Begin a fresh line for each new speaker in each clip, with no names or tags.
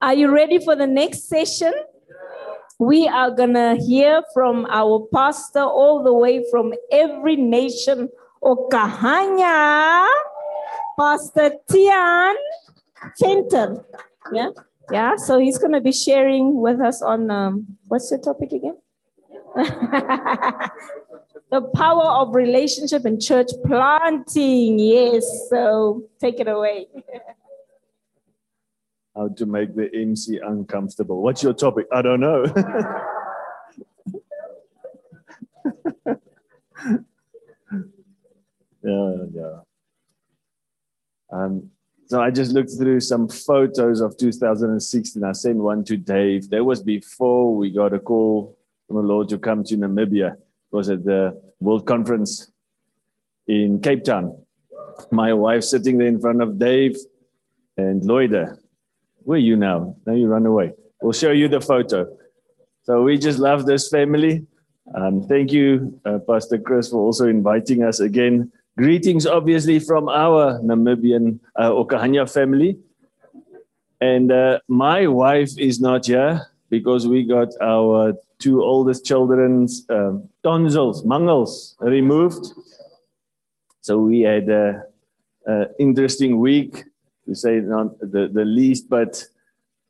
Are you ready for the next session? We are going to hear from our pastor all the way from every nation Okahandja, Pastor Tian Fenton. Yeah, yeah. So he's going to be sharing with us on um, what's the topic again? the power of relationship and church planting. Yes. So take it away.
how to make the MC uncomfortable. What's your topic? I don't know. yeah, yeah. Um, so I just looked through some photos of 2016. I sent one to Dave. That was before we got a call from the Lord to come to Namibia. It was at the World Conference in Cape Town. My wife sitting there in front of Dave and Lloyda. Where you now? Now you run away. We'll show you the photo. So we just love this family. Um, thank you, uh, Pastor Chris, for also inviting us again. Greetings, obviously, from our Namibian uh, Okahandja family. And uh, my wife is not here because we got our two oldest children's um, tonsils, mangles, removed. So we had an interesting week to say not the, the least, but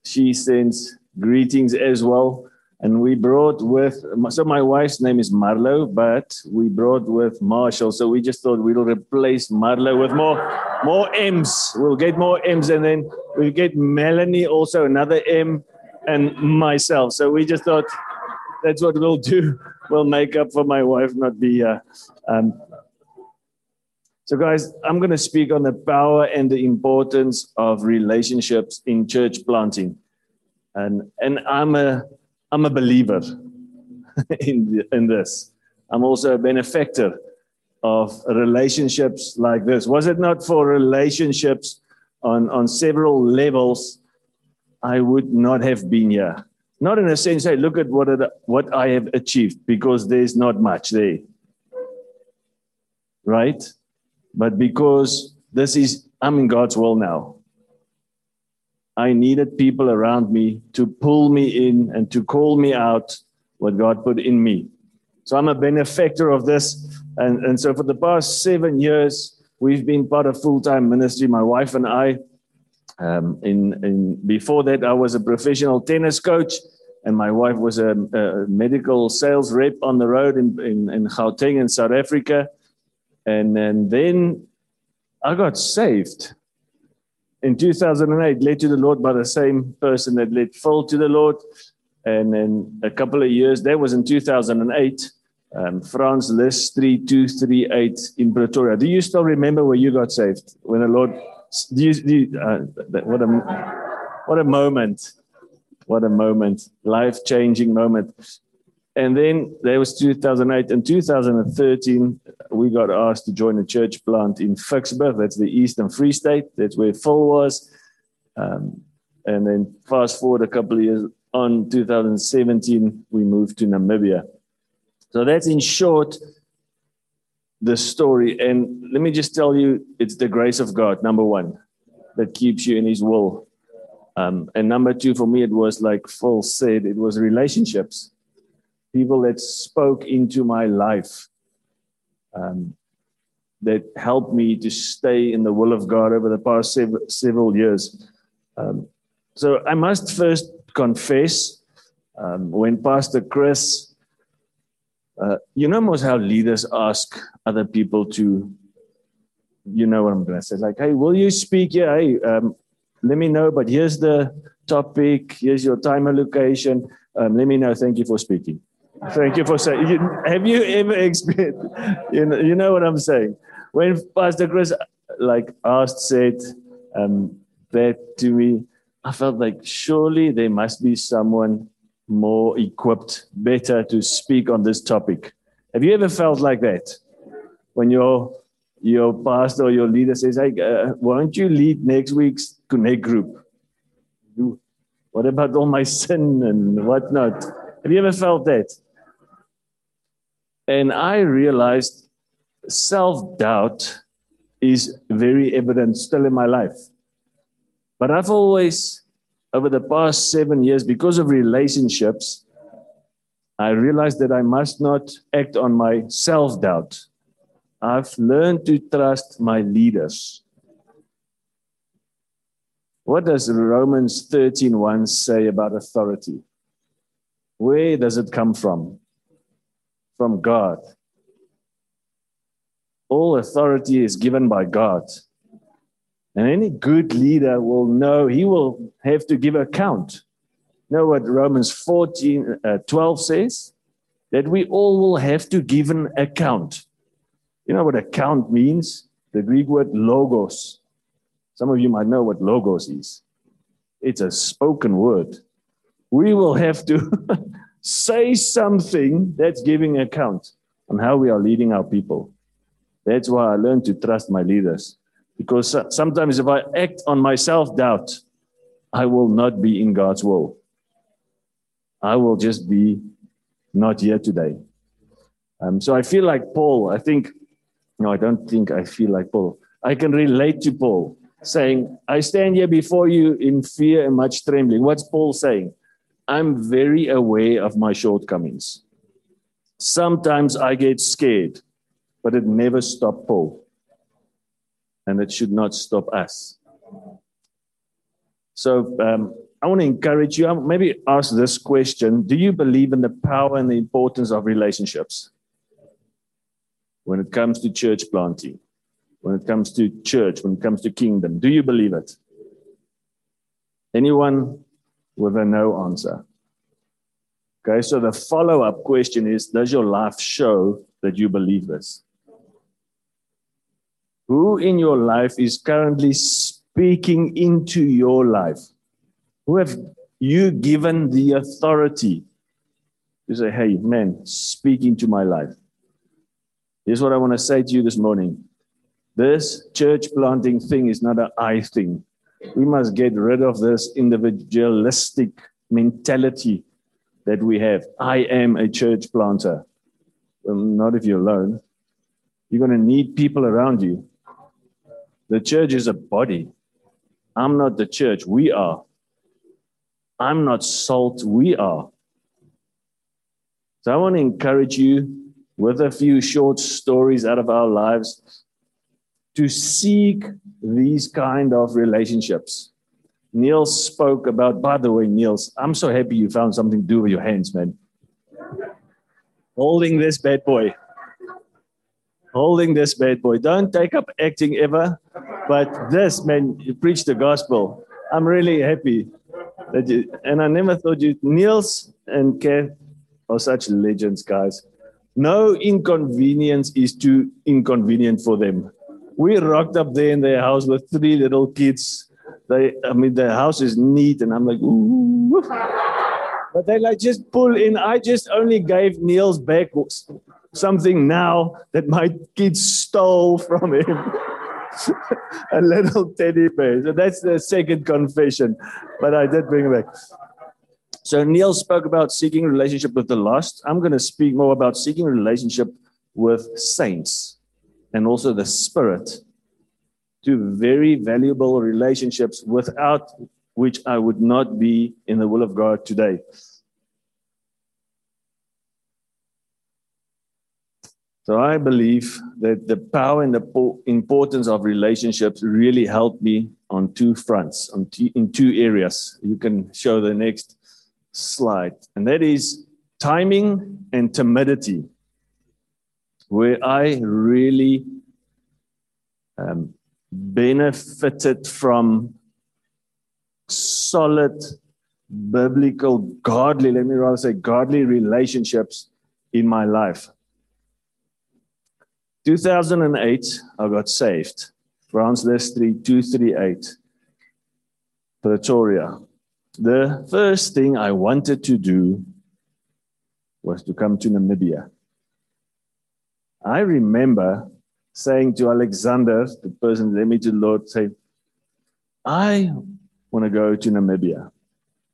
she sends greetings as well. And we brought with, so my wife's name is Marlo, but we brought with Marshall. So we just thought we'll replace Marlo with more, more M's. We'll get more M's and then we'll get Melanie also another M and myself. So we just thought that's what we'll do. We'll make up for my wife not be here. Um, so, guys, I'm going to speak on the power and the importance of relationships in church planting, and and I'm a I'm a believer in the, in this. I'm also a benefactor of relationships like this. Was it not for relationships on on several levels, I would not have been here. Not in a sense, hey, look at what it, what I have achieved, because there's not much there, right? But because this is, I'm in God's will now. I needed people around me to pull me in and to call me out what God put in me. So I'm a benefactor of this. And, and so for the past seven years, we've been part of full time ministry, my wife and I. Um, in, in, before that, I was a professional tennis coach, and my wife was a, a medical sales rep on the road in, in, in Gauteng in South Africa. And, and then I got saved in 2008, led to the Lord by the same person that led Phil to the Lord. And then a couple of years, that was in 2008, um, Franz List 3238 in Pretoria. Do you still remember where you got saved? When the Lord, do you, do you, uh, what, a, what a moment. What a moment. Life changing moment. And then there was 2008 and 2013, we got asked to join a church plant in Ficksburg. That's the Eastern Free State. That's where Phil was. Um, and then fast forward a couple of years on 2017, we moved to Namibia. So that's in short the story. And let me just tell you, it's the grace of God, number one, that keeps you in His will. Um, and number two, for me, it was like Phil said, it was relationships people that spoke into my life um, that helped me to stay in the will of God over the past sev- several years. Um, so I must first confess um, when Pastor Chris, uh, you know, most how leaders ask other people to, you know what I'm going to say, like, hey, will you speak Yeah, Hey, um, let me know, but here's the topic, here's your time allocation. Um, let me know. Thank you for speaking. Thank you for saying. You, have you ever experienced? You know, you know what I'm saying. When Pastor Chris like asked, said um, that to me, I felt like surely there must be someone more equipped, better to speak on this topic. Have you ever felt like that when your your pastor or your leader says, "Hey, uh, why don't you lead next week's connect group?" What about all my sin and whatnot? Have you ever felt that? And I realized self doubt is very evident still in my life. But I've always over the past seven years, because of relationships, I realized that I must not act on my self doubt. I've learned to trust my leaders. What does Romans 13:1 say about authority? Where does it come from? From God. All authority is given by God. And any good leader will know he will have to give account. You know what Romans 14, uh, 12 says? That we all will have to give an account. You know what account means? The Greek word logos. Some of you might know what logos is. It's a spoken word. We will have to say something that's giving account on how we are leading our people. That's why I learned to trust my leaders. Because sometimes if I act on my self doubt, I will not be in God's will. I will just be not here today. Um, so I feel like Paul. I think, no, I don't think I feel like Paul. I can relate to Paul saying, I stand here before you in fear and much trembling. What's Paul saying? I'm very aware of my shortcomings. Sometimes I get scared but it never stopped Paul. And it should not stop us. So um, I want to encourage you, um, maybe ask this question Do you believe in the power and the importance of relationships when it comes to church planting, when it comes to church, when it comes to kingdom? Do you believe it? Anyone with a no answer? Okay, so the follow up question is Does your life show that you believe this? Who in your life is currently speaking into your life? Who have you given the authority to say, hey, man, speak into my life? Here's what I want to say to you this morning. This church planting thing is not an I thing. We must get rid of this individualistic mentality that we have. I am a church planter. Well, not if you're alone. You're going to need people around you. The church is a body. I'm not the church. We are. I'm not salt. We are. So I want to encourage you with a few short stories out of our lives to seek these kind of relationships. Niels spoke about, by the way, Niels, I'm so happy you found something to do with your hands, man. Holding this bad boy holding this bad boy. Don't take up acting ever, but this, man, you preach the gospel. I'm really happy that you, and I never thought you, Niels and Kev are such legends, guys. No inconvenience is too inconvenient for them. We rocked up there in their house with three little kids. They, I mean, the house is neat, and I'm like, ooh. But they like just pull in. I just only gave Niels back something now that my kids stole from him. a little teddy bear. So that's the second confession, but I did bring it back. So Neil spoke about seeking relationship with the lost. I'm going to speak more about seeking relationship with saints and also the spirit. Two very valuable relationships without which I would not be in the will of God today. So I believe that the power and the importance of relationships really helped me on two fronts, on two, in two areas. You can show the next slide, and that is timing and timidity, where I really um, benefited from solid biblical, godly, let me rather say, godly relationships in my life. 2008, I got saved. Franz Street 238, Pretoria. The first thing I wanted to do was to come to Namibia. I remember saying to Alexander, the person that led me to the Lord, say, I want to go to Namibia.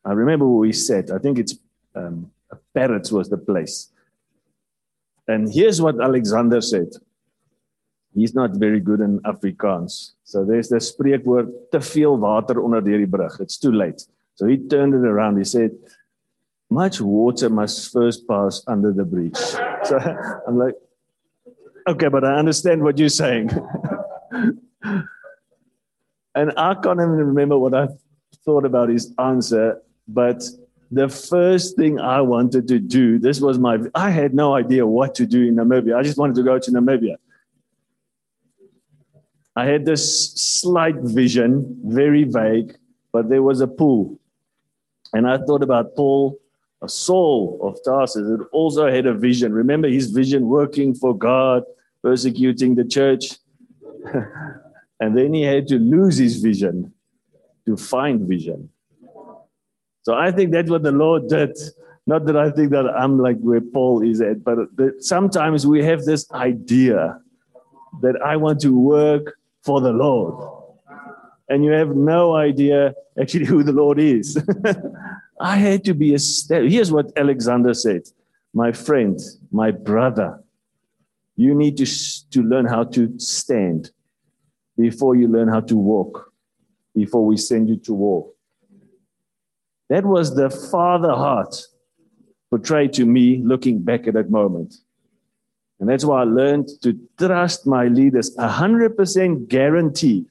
I remember what we said. I think it's um, Parrots was the place. And here's what Alexander said he's not very good in Afrikaans. So there's the spreekwoord te veel water onder die brug. It's too late. So he turned it around. He said, Much water must first pass under the bridge. So I'm like, Okay, but I understand what you're saying. and I can't even remember what I thought about his answer, but the first thing I wanted to do, this was my, I had no idea what to do in Namibia. I just wanted to go to Namibia. I had this slight vision, very vague, but there was a pool. And I thought about Paul, a Saul of Tarsus, that also had a vision. Remember his vision working for God, persecuting the church. and then he had to lose his vision to find vision. So I think that's what the Lord did. Not that I think that I'm like where Paul is at, but sometimes we have this idea that I want to work for the Lord. And you have no idea actually who the Lord is. I had to be a step. Here's what Alexander said My friend, my brother, you need to, to learn how to stand before you learn how to walk, before we send you to war. That was the father heart portrayed to me looking back at that moment. And that's why I learned to trust my leaders 100% guarantee.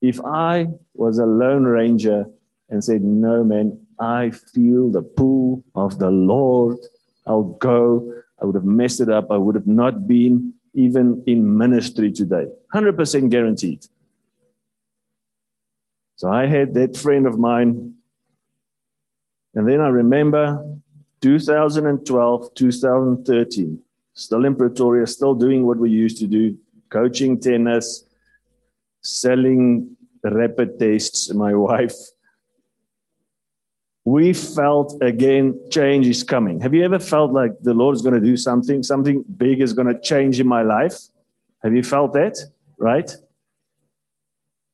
If I was a lone ranger and said, No, man, I feel the pull of the Lord, I'll go, I would have messed it up. I would have not been even in ministry today. 100% guaranteed. So I had that friend of mine. And then I remember 2012, 2013 still in Pretoria, still doing what we used to do, coaching tennis, selling rapid tests, my wife. We felt again change is coming. Have you ever felt like the Lord is going to do something? Something big is going to change in my life? Have you felt that? Right?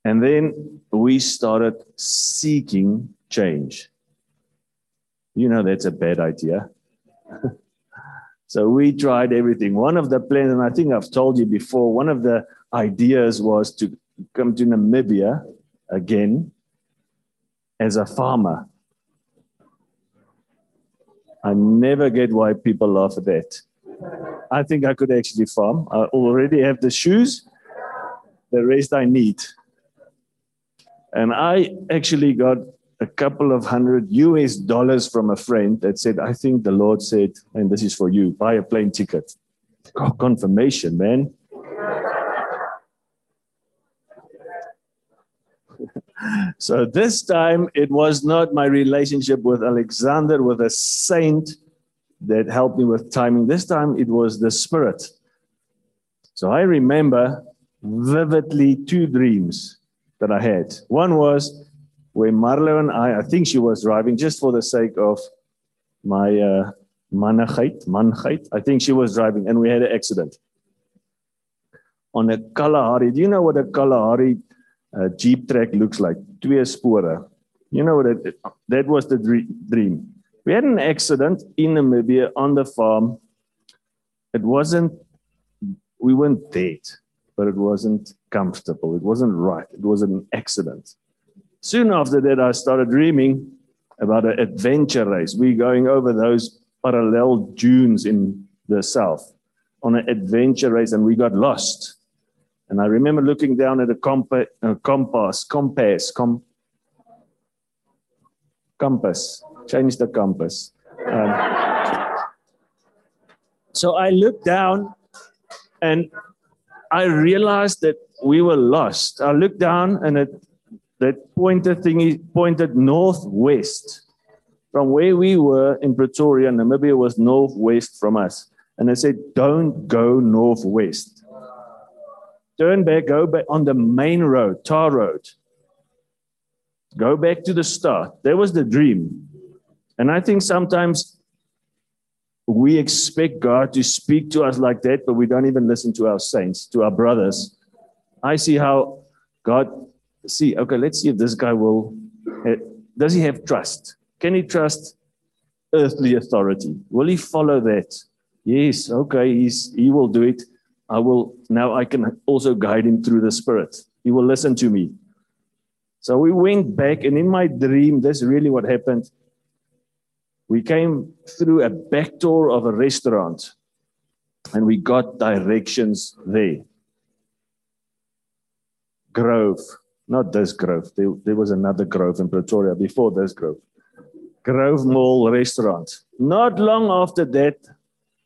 And then we started seeking change. You know, that's a bad idea. So we tried everything. One of the plans, and I think I've told you before, one of the ideas was to come to Namibia again as a farmer. I never get why people laugh at that. I think I could actually farm. I already have the shoes, the rest I need. And I actually got a couple of hundred US dollars from a friend that said, I think the Lord said, and this is for you, buy a plane ticket. Oh, confirmation, man. So this time it was not my relationship with Alexander, with a saint that helped me with timing. This time it was the Spirit. So I remember vividly two dreams that I had. One was where Marlo and I, I think she was driving just for the sake of my uh, manigheid. I think she was driving and we had an accident on a Kalahari. Do you know what a Kalahari uh, Jeep track looks like? Twee spore. You know what it, that was the dream. We had an accident in Namibia on the farm. It wasn't, we weren't dead, but it wasn't comfortable. It wasn't right. It was an accident. Soon after that, I started dreaming about an adventure race. We're going over those parallel dunes in the south on an adventure race, and we got lost. And I remember looking down at a compa- compass, compass, com- compass, change the compass. Um, so I looked down and I realized that we were lost. I looked down and it that pointed thingy pointed northwest from where we were in Pretoria. Namibia was northwest from us. And I said, don't go northwest. Turn back, go back on the main road, tar road. Go back to the start. That was the dream. And I think sometimes we expect God to speak to us like that, but we don't even listen to our saints, to our brothers. I see how God see, okay, let's see if this guy will, does he have trust? Can he trust earthly authority? Will he follow that? Yes, okay, he's, he will do it. I will, now I can also guide him through the Spirit. He will listen to me. So we went back, and in my dream, that's really what happened. We came through a back door of a restaurant and we got directions there. Grove, not this Grove. There, there was another Grove in Pretoria before this Grove. Grove Mall restaurant. Not long after that,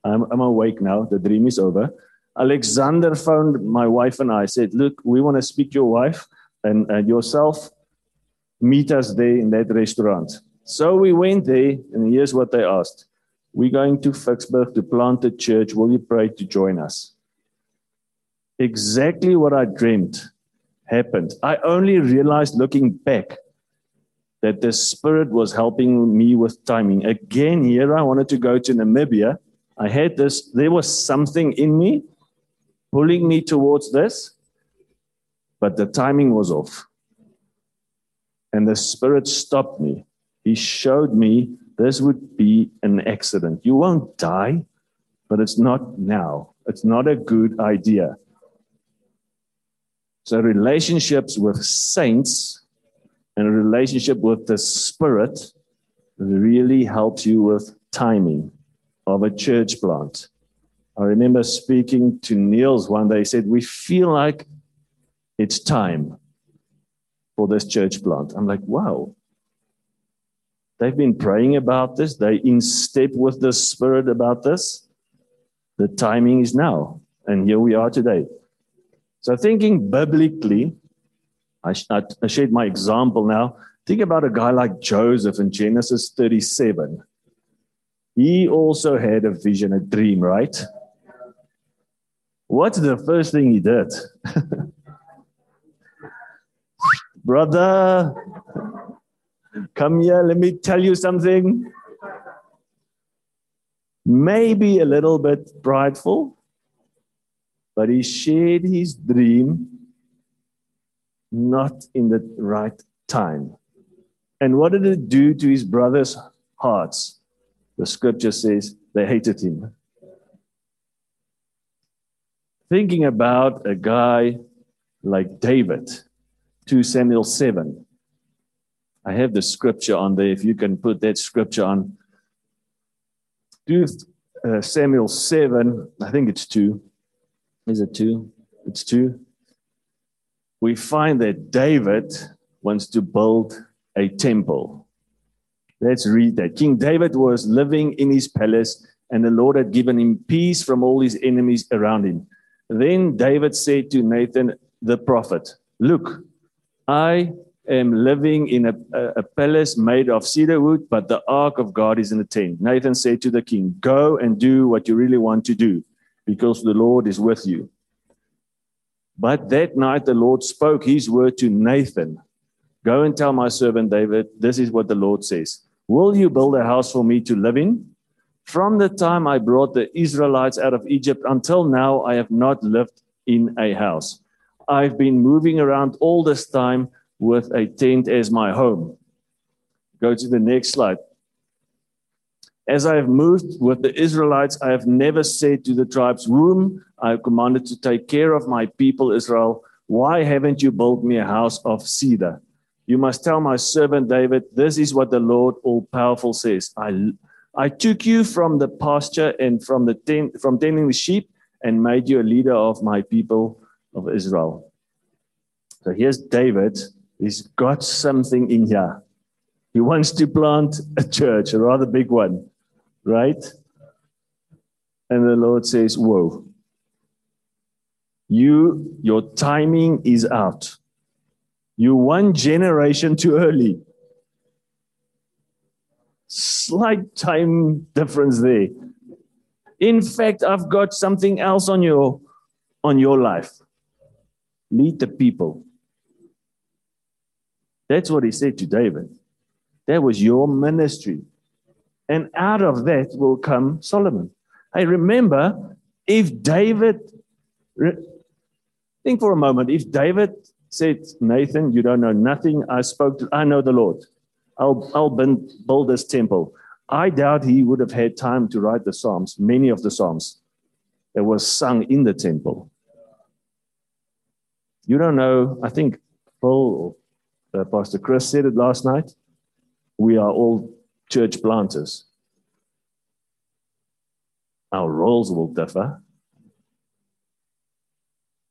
I'm, I'm awake now. The dream is over. Alexander phoned my wife and I said, Look, we want to speak to your wife and, and yourself. Meet us there in that restaurant. So we went there, and here's what they asked We're going to Ficksburg to plant a church. Will you pray to join us? Exactly what I dreamed happened. I only realized looking back that the Spirit was helping me with timing. Again, here I wanted to go to Namibia. I had this, there was something in me pulling me towards this, but the timing was off. And the Spirit stopped me. He showed me this would be an accident. You won't die, but it's not now. It's not a good idea. So, relationships with saints and a relationship with the Spirit really helps you with timing of a church plant. I remember speaking to Niels one day. He said, We feel like it's time for this church plant. I'm like, wow. They've been praying about this. They in step with the Spirit about this. The timing is now. And here we are today. So, thinking biblically, I, I shared my example now. Think about a guy like Joseph in Genesis 37. He also had a vision, a dream, right? What's the first thing he did? Brother, come here, let me tell you something. Maybe a little bit prideful, but he shared his dream not in the right time. And what did it do to his brothers' hearts? The scripture says they hated him. Thinking about a guy like David, 2 Samuel 7. I have the scripture on there. If you can put that scripture on. 2 uh, Samuel 7, I think it's 2. Is it two? It's two. We find that David wants to build a temple. Let's read that. King David was living in his palace, and the Lord had given him peace from all his enemies around him. Then David said to Nathan the prophet, Look, I am living in a, a, palace made of cedar wood, but the ark of God is in a tent. Nathan said to the king, Go and do what you really want to do because the Lord is with you. But that night the Lord spoke his word to Nathan Go and tell my servant David, this is what the Lord says Will you build a house for me to live in? From the time I brought the Israelites out of Egypt until now, I have not lived in a house. I've been moving around all this time with a tent as my home. Go to the next slide. As I have moved with the Israelites, I have never said to the tribes, whom I have commanded to take care of my people Israel, why haven't you built me a house of cedar? You must tell my servant David, this is what the Lord all powerful says. I, I took you from the pasture and from the ten, from tending the sheep and made you a leader of my people of Israel. So here's David. He's got something in here. He wants to plant a church, a rather big one right? And the Lord says, Whoa, you, your timing is out. You one generation too early. Slight time difference there. In fact, I've got something else on your on your life. Lead the people. That's what he said to David. That was your ministry. And out of that will come Solomon. I remember if David, think for a moment, if David said, Nathan, you don't know nothing, I spoke to, I know the Lord. I'll build this temple. I doubt he would have had time to write the Psalms, many of the Psalms that was sung in the temple. You don't know, I think Paul uh, Pastor Chris said it last night. We are all church planters. Our roles will differ.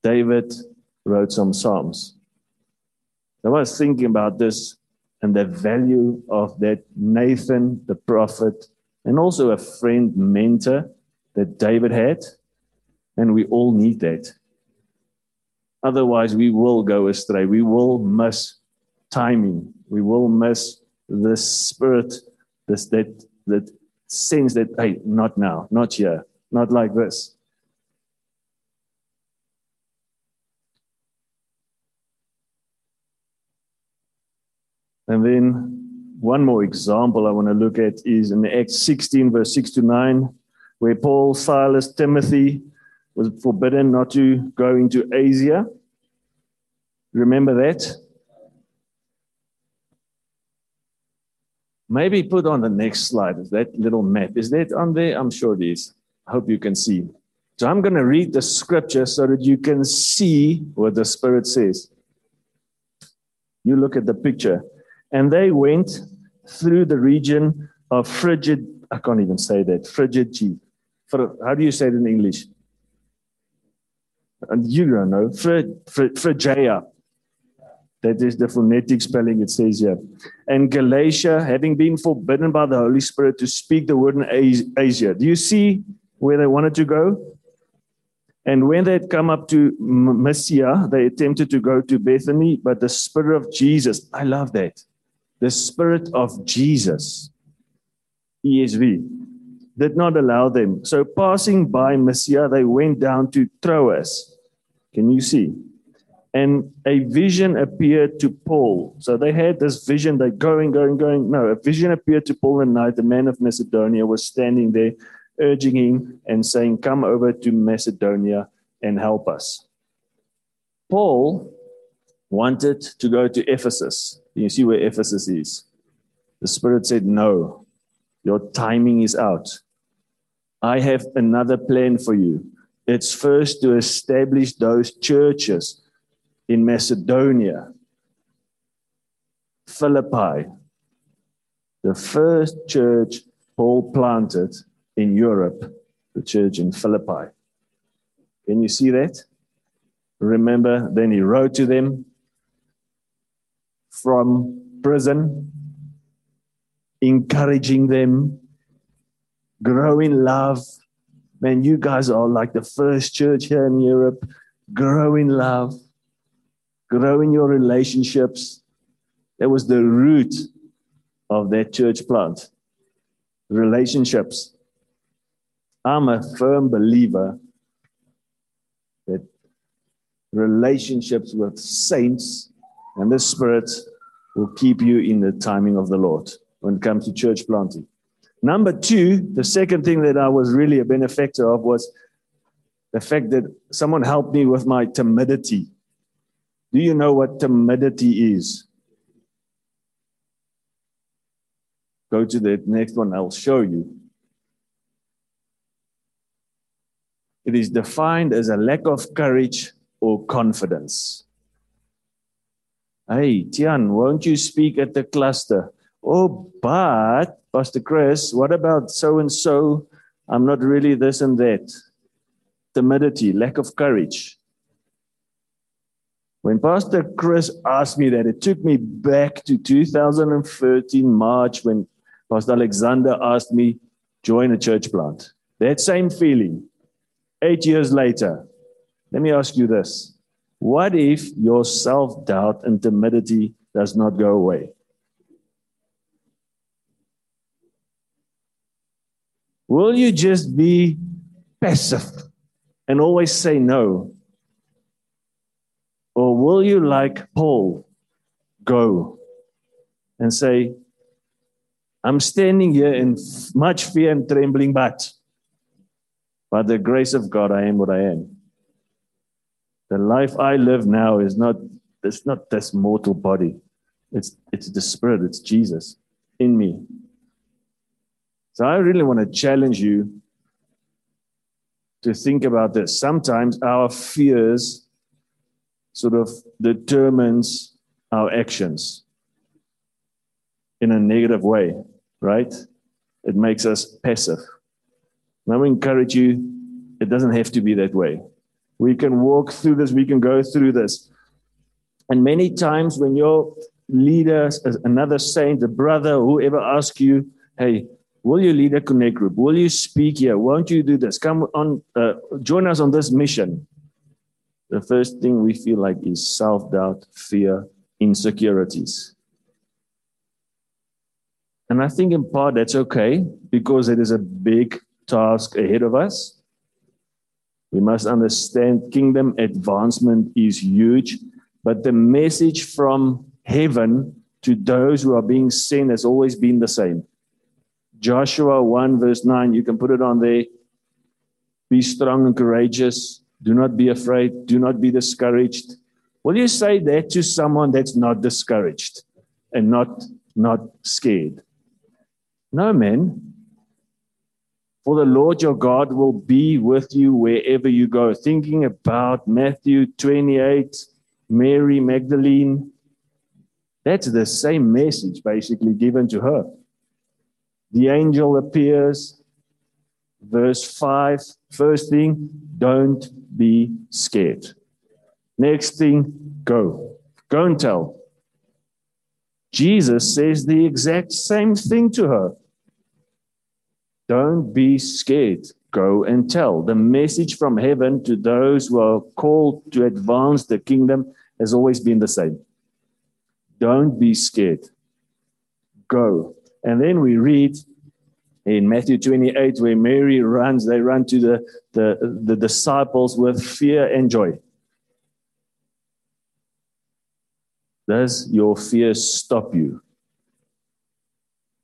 David wrote some Psalms. I was thinking about this and the value of that Nathan, the prophet, and also a friend, mentor that David had. And we all need that. Otherwise, we will go astray. We will miss timing. We will miss the spirit, this that that sense that hey, not now, not here, not like this. And then one more example I want to look at is in Acts 16, verse 6 to 9, where Paul, Silas, Timothy was forbidden not to go into Asia. Remember that? Maybe put on the next slide that little map. Is that on there? I'm sure it is. I hope you can see. So I'm going to read the scripture so that you can see what the Spirit says. You look at the picture. And they went through the region of Frigid, I can't even say that, Frigid G. How do you say it in English? And you don't know, Phrygia. That is the phonetic spelling it says here. And Galatia, having been forbidden by the Holy Spirit to speak the word in Asia. Do you see where they wanted to go? And when they had come up to Mysia, they attempted to go to Bithynia, but the Spirit of Jesus, I love that. The Spirit of Jesus, ESV, did not allow them. So passing by Mysia, they went down to Troas. Can you see? And a vision appeared to Paul. So they had this vision, they're going, going, going. No, a vision appeared to Paul at night. The man of Macedonia was standing there, urging him and saying, Come over to Macedonia and help us. Paul wanted to go to Ephesus. You see where Ephesus is. The Spirit said, No, your timing is out. I have another plan for you. It's first to establish those churches in Macedonia, Philippi, the first church Paul planted in Europe, the church in Philippi. Can you see that? Remember, then he wrote to them from prison, encouraging them, growing love. Man, you guys are like the first church here in Europe. growing love, growing your relationships. That was the root of that church plant relationships. I'm a firm believer that relationships with saints and this Spirit will keep you in the timing of the Lord when it comes to church planting. Number two, the second thing that I was really a benefactor of was the fact that someone helped me with my timidity. Do you know what timidity is? Go to the next one, I'll show you. It is defined as a lack of courage or confidence. Hey, Tian, won't you speak at the cluster? Oh, but, Pastor Chris, what about so and so? I'm not really this and that. Timidity, lack of courage. When Pastor Chris asked me that, it took me back to 2013 March when Pastor Alexander asked me join a church plant. That same feeling. Eight years later, let me ask you this what if your self doubt and timidity does not go away? Will you just be passive and always say no? Or will you, like Paul, go and say, I'm standing here in much fear and trembling, but by the grace of God, I am what I am. The life I live now is not it's not this mortal body. It's it's the spirit, it's Jesus in me. So I really want to challenge you to think about this. Sometimes our fears sort of determines our actions in a negative way, right? It makes us passive. And I will encourage you, it doesn't have to be that way. We can walk through this, we can go through this. And many times when your leader, another saint, a brother, whoever asks you, hey, will you lead a connect group? Will you speak here? Won't you do this? Come on, uh, join us on this mission. The first thing we feel like is self doubt, fear, insecurities. And I think in part that's okay because it is a big task ahead of us. We must understand kingdom advancement is huge, but the message from heaven to those who are being sent has always been the same. Joshua 1, verse 9, you can put it on there. Be strong and courageous. Do not be afraid. Do not be discouraged. Will you say that to someone that's not discouraged and not, not scared? No, man. For the Lord your God will be with you wherever you go. Thinking about Matthew 28, Mary Magdalene, that's the same message basically given to her. The angel appears, verse 5. First thing, don't be scared. Next thing, go. Go and tell. Jesus says the exact same thing to her. Don't be scared. Go and tell. The message from heaven to those who are called to advance the kingdom has always been the same. Don't be scared. Go. And then we read in Matthew 28 where Mary runs, they run to the, the, the disciples with fear and joy. Does your fear stop you?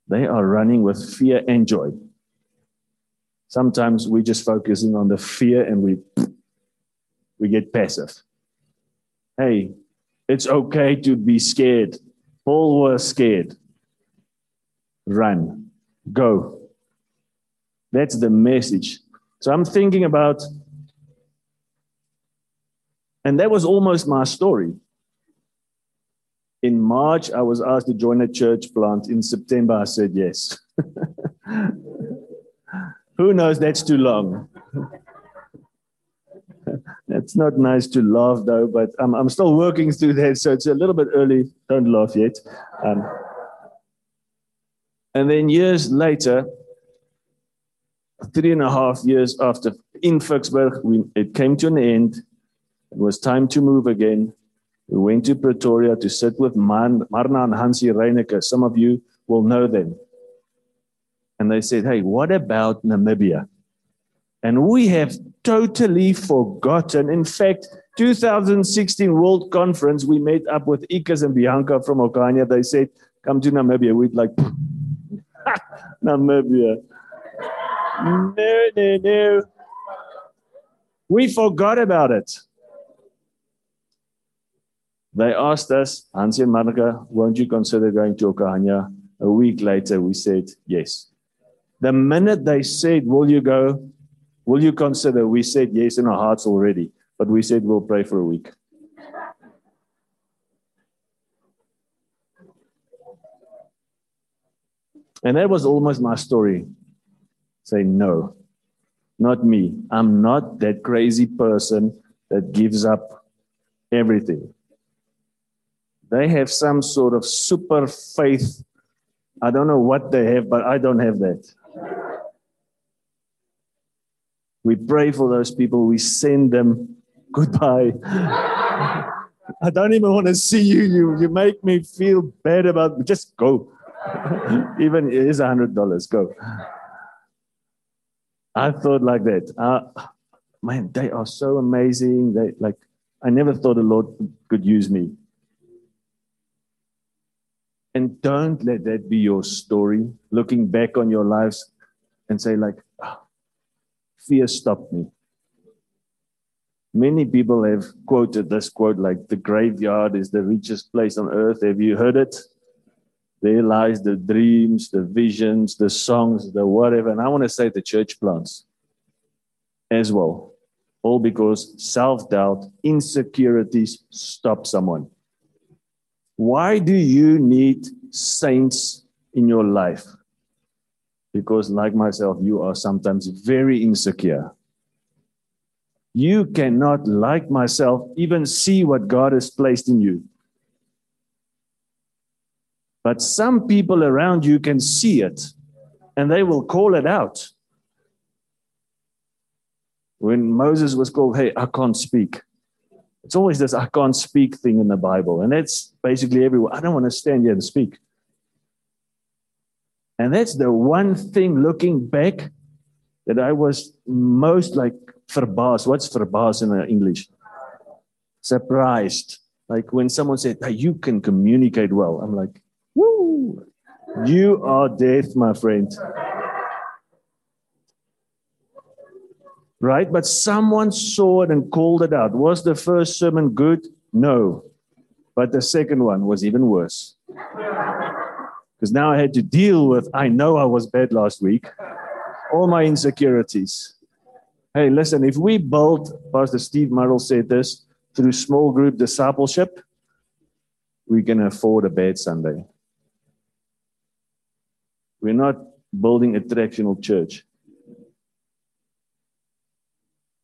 They are running with fear and joy. Sometimes we're just focusing on the fear and we, we get passive. Hey, it's okay to be scared. Paul was scared. Run, go. That's the message. So I'm thinking about, and that was almost my story. In March, I was asked to join a church plant. In September, I said yes. Who knows? That's too long. It's not nice to laugh though, but I'm, I'm still working through that. So it's a little bit early. Don't laugh yet. Um, and then years later, three and a half years after in Ficksburg, we, it came to an end. It was time to move again. We went to Pretoria to sit with Man, Marna and Hansi Reineke. Some of you will know them. And they said, Hey, what about Namibia? And we have totally forgotten. In fact, 2016 World Conference, we met up with Ikas and Bianca from Okanya. They said, Come to Namibia. We'd like, Namibia. No, no, no. We forgot about it. They asked us, Hansi and Monica, won't you consider going to Okanya? A week later, we said yes. The minute they said, Will you go? Will you consider? We said yes in our hearts already, but we said we'll pray for a week. And that was almost my story. Say, no, not me. I'm not that crazy person that gives up everything. They have some sort of super faith. I don't know what they have, but I don't have that. We pray for those people. We send them goodbye. I don't even want to see you. You, you make me feel bad about just go. even it is a hundred dollars. Go. I thought like that. Uh, man, they are so amazing. They like I never thought the Lord could use me. And don't let that be your story, looking back on your lives and say, like, fear stopped me. Many people have quoted this quote like, the graveyard is the richest place on earth. Have you heard it? There lies the dreams, the visions, the songs, the whatever. And I want to say the church plants as well. All because self doubt, insecurities stop someone. Why do you need saints in your life? Because, like myself, you are sometimes very insecure. You cannot, like myself, even see what God has placed in you. But some people around you can see it and they will call it out. When Moses was called, hey, I can't speak. It's always this I can't speak thing in the Bible. And that's basically everywhere. I don't want to stand here and speak. And that's the one thing looking back that I was most like verbaasd. What's verbaasd in uh, English? Surprised. Like when someone said, hey, you can communicate well. I'm like, woo, you are deaf, my friend. right? But someone saw it and called it out. Was the first sermon good? No. But the second one was even worse. Because now I had to deal with, I know I was bad last week, all my insecurities. Hey, listen, if we build, Pastor Steve Murrell said this, through small group discipleship, we can afford a bad Sunday. We're not building a traditional church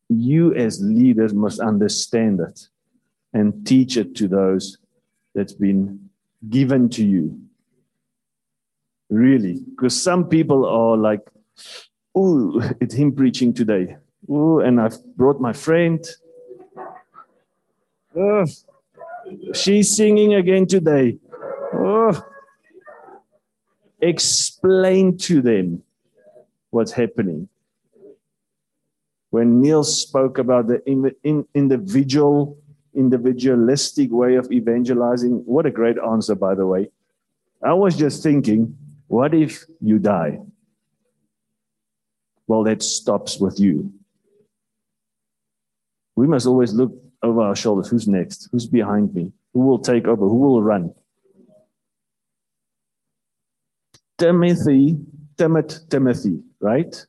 you as leaders must understand it and teach it to those that's been given to you. Really, because some people are like, oh, it's him preaching today. Oh, and I've brought my friend. Oh, she's singing again today. Oh, explain to them what's happening when Neil spoke about the in, in, individual, individualistic way of evangelizing, what a great answer, by the way. I was just thinking, what if you die? Well, that stops with you. We must always look over our shoulders. Who's next? Who's behind me? Who will take over? Who will run? Timothy, Timothy, Timothy, right?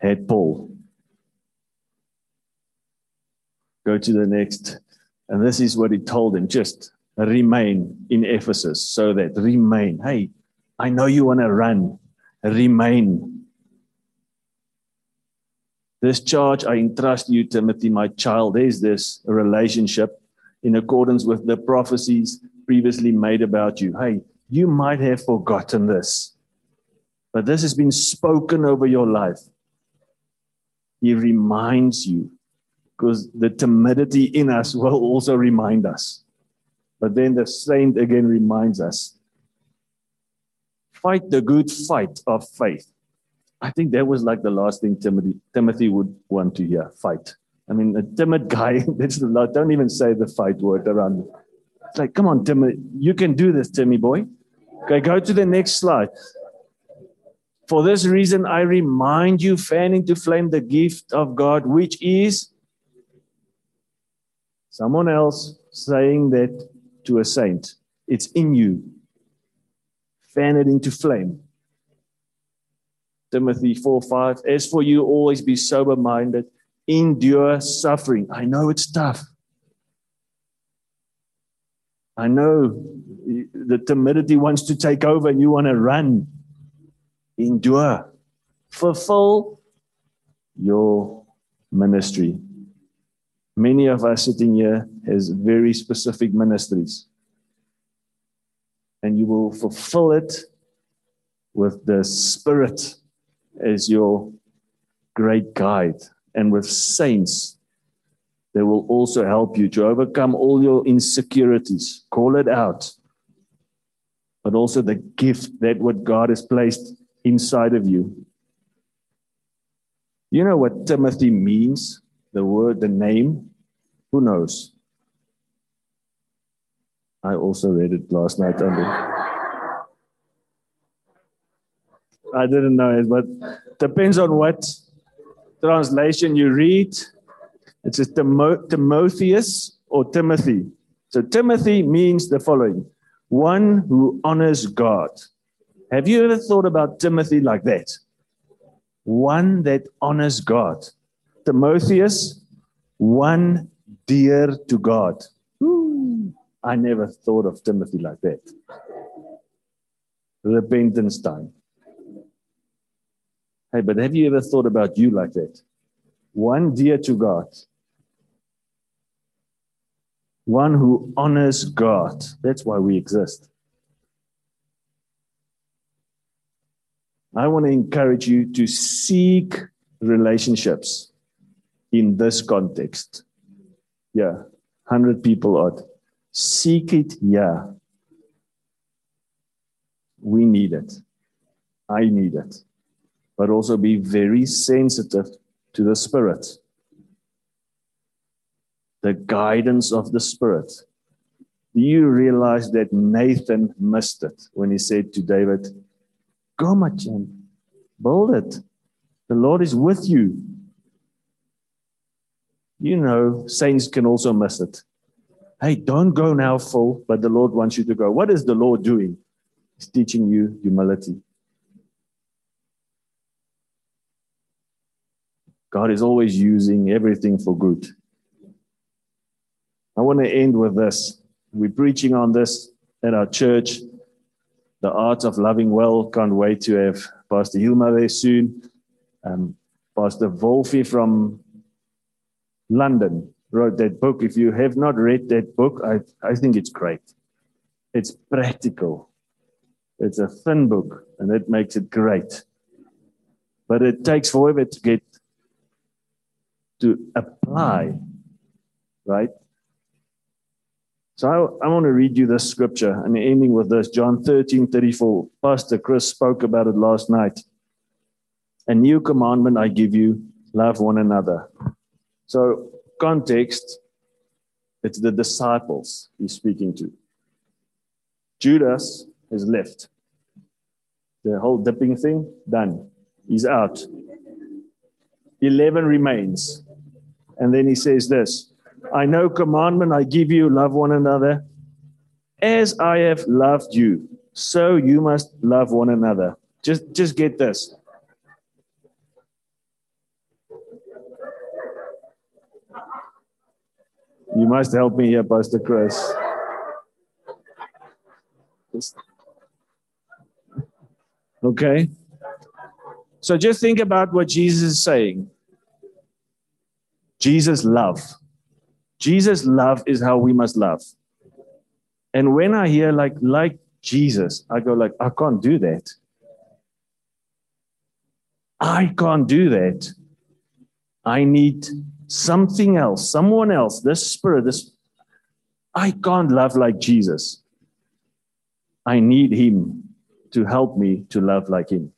Had Paul. Go to the next. And this is what he told him just remain in Ephesus so that remain. Hey, I know you want to run, remain. This charge I entrust you, Timothy, my child. There's this relationship in accordance with the prophecies previously made about you. Hey, you might have forgotten this, but this has been spoken over your life. He reminds you because the timidity in us will also remind us. But then the saint again reminds us fight the good fight of faith. I think that was like the last thing Timothy, Timothy would want to hear fight. I mean, a timid guy, that's the don't even say the fight word around it. It's like, come on, Timothy, you can do this, Timmy boy. Okay, go to the next slide. For this reason, I remind you, fanning to flame the gift of God, which is someone else saying that to a saint. It's in you. Fan it into flame. Timothy 4 5. As for you, always be sober minded, endure suffering. I know it's tough. I know the timidity wants to take over and you want to run. Endure. Fulfill your ministry. Many of us sitting here has very specific ministries. And you will fulfill it with the Spirit as your great guide and with saints that will also help you to overcome all your insecurities. Call it out. But also the gift that what God has placed inside of you. You know what Timothy means? the word, the name, who knows? I also read it last night. Under. I didn't know it, but depends on what translation you read. It's a Timo- Timotheus or Timothy. So Timothy means the following one who honors God. Have you ever thought about Timothy like that? One that honors God. Timotheus, one dear to God. I never thought of Timothy like that. Repentance time. Hey, but have you ever thought about you like that? One dear to God, one who honors God. That's why we exist. I want to encourage you to seek relationships in this context. Yeah, 100 people odd. Seek it, yeah. We need it. I need it. But also be very sensitive to the Spirit, the guidance of the Spirit. Do you realize that Nathan missed it when he said to David, Go, my son, build it. The Lord is with you. You know, saints can also miss it. Hey, don't go now full, but the Lord wants you to go. What is the Lord doing? He's teaching you humility. God is always using everything for good. I want to end with this. We're preaching on this at our church the art of loving well. Can't wait to have Pastor Hilma there soon. Um, Pastor Wolfie from London wrote that book. If you have not read that book, I, I think it's great. It's practical. It's a thin book, and that makes it great. But it takes forever to get to apply, right? So I, I want to read you this scripture and ending with this John 13 34. Pastor Chris spoke about it last night. A new commandment I give you love one another. So, context, it's the disciples he's speaking to. Judas has left. The whole dipping thing, done. He's out. 11 remains. And then he says this I know commandment I give you love one another. As I have loved you, so you must love one another. Just just get this. You must help me here, Pastor Chris. Okay. So just think about what Jesus is saying. Jesus love. Jesus' love is how we must love. And when I hear like like Jesus, I go like, I can't do that. I can't do that. I need something else, someone else, this spirit, this I can't love like Jesus. I need him to help me to love like him.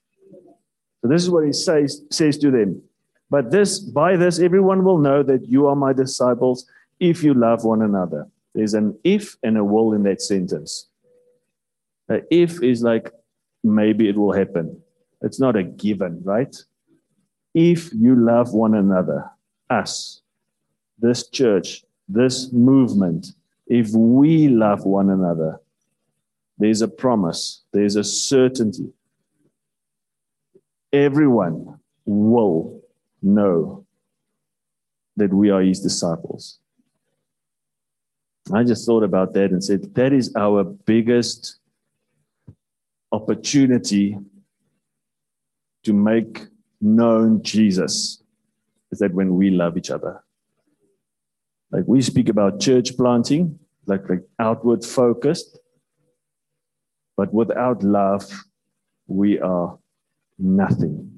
So this is what he says says to them. But this by this everyone will know that you are my disciples if you love one another. There's an if and a will in that sentence. A if is like maybe it will happen. It's not a given, right? If you love one another, us, this church, this movement, if we love one another, there's a promise, there's a certainty. Everyone will know that we are his disciples. I just thought about that and said, that is our biggest opportunity to make known Jesus is that when we love each other. Like we speak about church planting, like, like outward focused, but without love, we are nothing.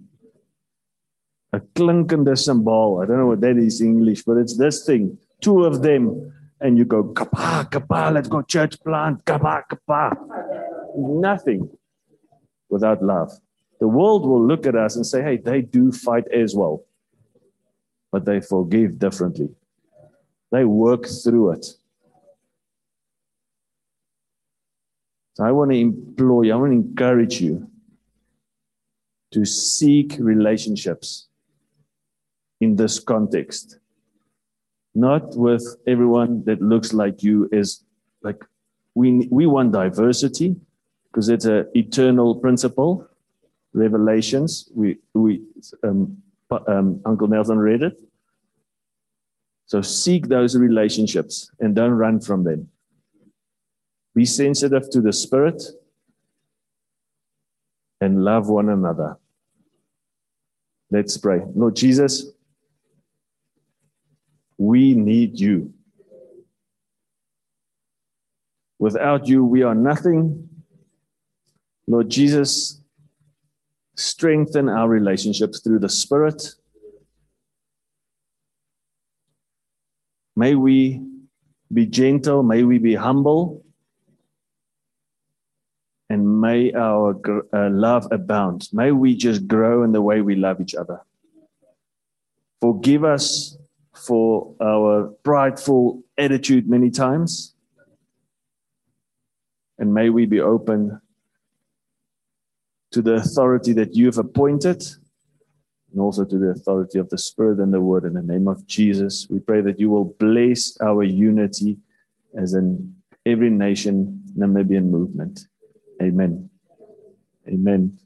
A klinkende symbol. I don't know what that is in English, but it's this thing. Two of them and you go, kapa, kapa, let's go church plant, kapa, kapa. Nothing without love. The world will look at us and say, hey, they do fight as well, but they forgive differently. They work through it. So I want to implore you, I want to encourage you to seek relationships in this context not with everyone that looks like you is like we we want diversity because it's an eternal principle revelations we we um, um, uncle nelson read it so seek those relationships and don't run from them be sensitive to the Spirit, and love one another. Let's pray. Lord Jesus, we need you. Without you, we are nothing. Lord Jesus, strengthen our relationships through the Spirit. May we be gentle, may we be humble, and may our uh, love abound. May we just grow in the way we love each other. Forgive us for our prideful attitude many times. And may we be open to the authority that you have appointed and also to the authority of the Spirit and the Word. In the name of Jesus, we pray that you will bless our unity as in every nation Namibian movement. Amen. Amen.